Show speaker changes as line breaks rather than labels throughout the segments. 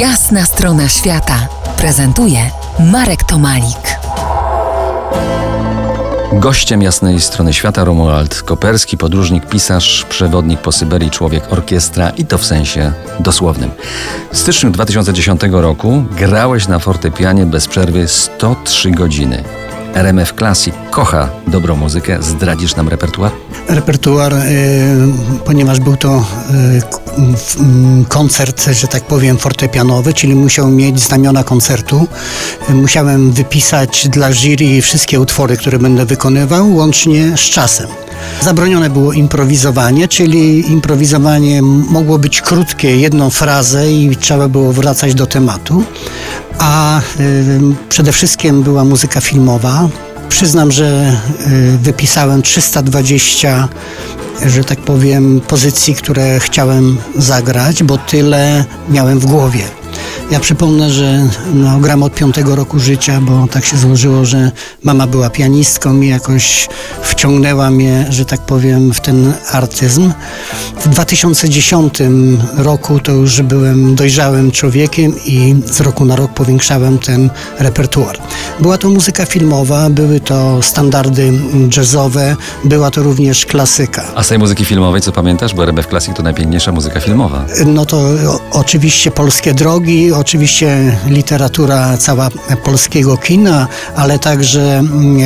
Jasna strona świata prezentuje Marek Tomalik.
Gościem jasnej strony świata Romuald Koperski, podróżnik, pisarz, przewodnik po Syberii, człowiek orkiestra i to w sensie dosłownym. W styczniu 2010 roku grałeś na fortepianie bez przerwy 103 godziny. RMF Classic kocha dobrą muzykę. Zdradzisz nam repertuar?
Repertuar, y, ponieważ był to y, koncert, że tak powiem, fortepianowy, czyli musiał mieć znamiona koncertu. Musiałem wypisać dla jury wszystkie utwory, które będę wykonywał, łącznie z czasem. Zabronione było improwizowanie, czyli improwizowanie mogło być krótkie, jedną frazę i trzeba było wracać do tematu, a y, przede wszystkim była muzyka filmowa. Przyznam, że y, wypisałem 320, że tak powiem, pozycji, które chciałem zagrać, bo tyle miałem w głowie. Ja przypomnę, że no, gram od piątego roku życia, bo tak się złożyło, że mama była pianistką i jakoś wciągnęła mnie, że tak powiem, w ten artyzm. W 2010 roku to już byłem dojrzałym człowiekiem i z roku na rok powiększałem ten repertuar. Była to muzyka filmowa, były to standardy jazzowe, była to również klasyka.
A z tej muzyki filmowej co pamiętasz? Bo RBF Classic to najpiękniejsza muzyka filmowa.
No to o, oczywiście polskie drogi, oczywiście literatura cała polskiego kina, ale także mm,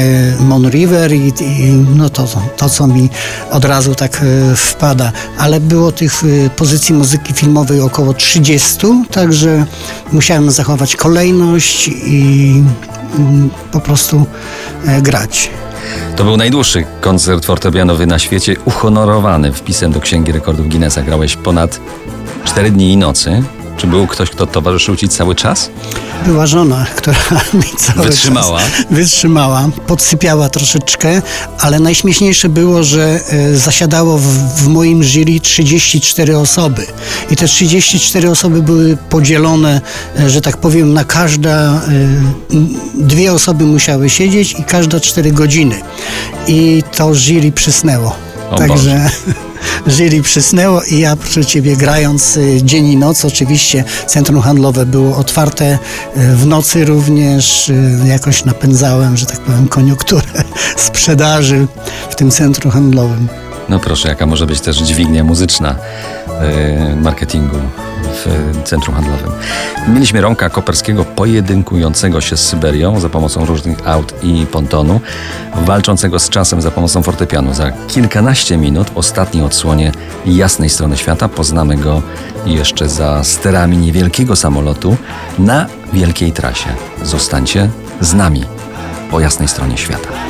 e, Mon River i, i no to, to, co mi od razu tak e, wpada. Ale było tych e, pozycji muzyki filmowej około 30, także musiałem zachować kolejność i mm, po prostu grać.
To był najdłuższy koncert fortepianowy na świecie, uhonorowany wpisem do Księgi Rekordów Guinnessa. Grałeś ponad 4 dni i nocy. Czy był ktoś, kto towarzyszył Ci cały czas?
Była żona, która mi cały
Wytrzymała.
czas wytrzymała. Podsypiała troszeczkę, ale najśmieszniejsze było, że e, zasiadało w, w moim jury 34 osoby. I te 34 osoby były podzielone, e, że tak powiem, na każda, e, dwie osoby musiały siedzieć i każda 4 godziny. I to jury przysnęło.
O
Także... Jury przysnęło i ja przy ciebie grając y, dzień i noc, oczywiście centrum handlowe było otwarte, y, w nocy również y, jakoś napędzałem, że tak powiem, koniunkturę sprzedaży w tym centrum handlowym.
No proszę, jaka może być też dźwignia muzyczna marketingu w centrum handlowym. Mieliśmy Romka Koperskiego pojedynkującego się z Syberią za pomocą różnych aut i pontonu, walczącego z czasem za pomocą fortepianu. Za kilkanaście minut w ostatniej odsłonie jasnej strony świata poznamy go jeszcze za sterami niewielkiego samolotu na wielkiej trasie. Zostańcie z nami po jasnej stronie świata.